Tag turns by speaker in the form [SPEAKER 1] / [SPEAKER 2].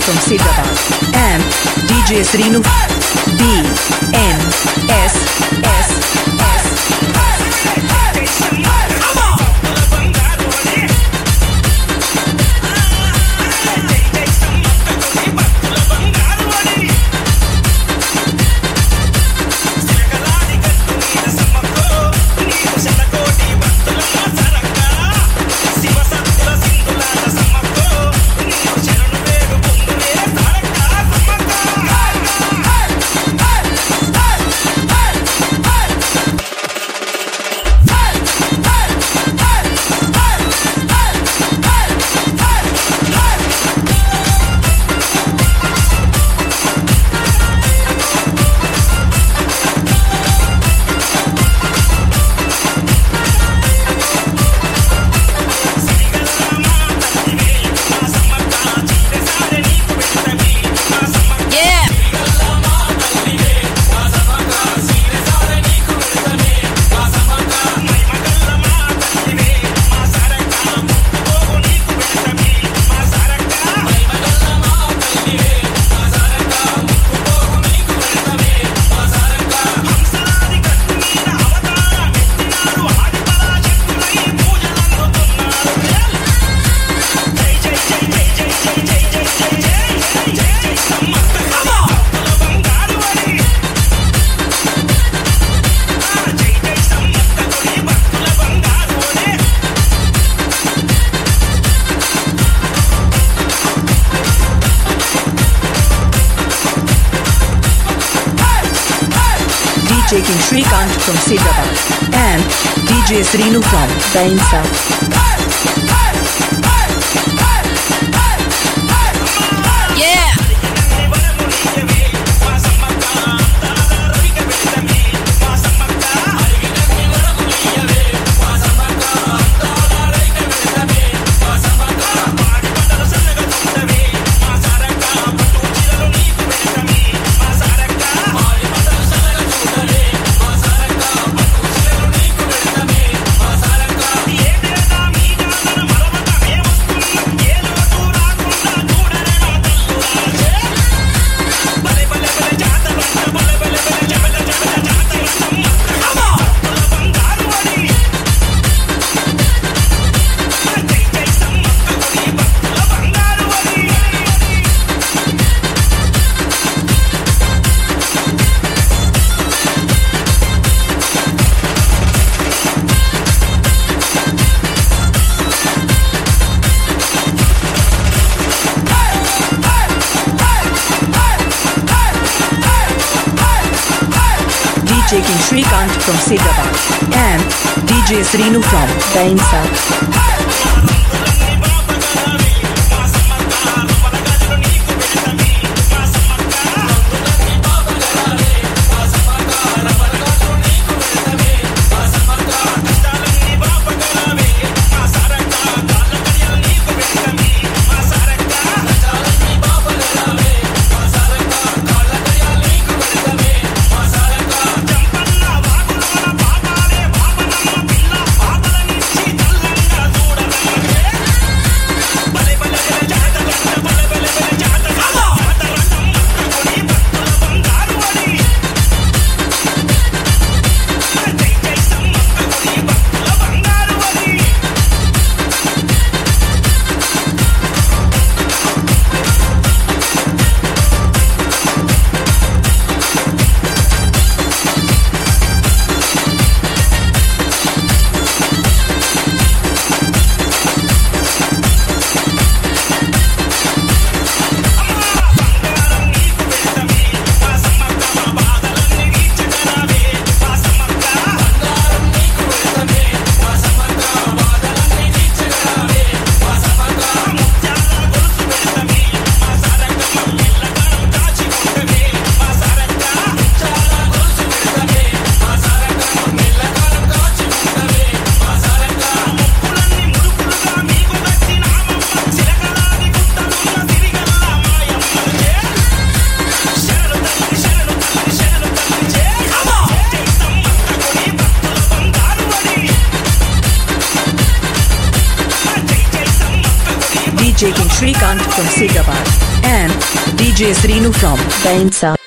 [SPEAKER 1] from Sidrabad and DJ Srinu B N S S DJ King Srikanth from Sidrabad and DJ Srinu from
[SPEAKER 2] Bainsa.
[SPEAKER 1] DJ King Srikanth from Sidrabad and DJ Srinu from Bainsa. DJ King Srikanth from Sidrabad
[SPEAKER 2] and DJ Srinu from Bainsa.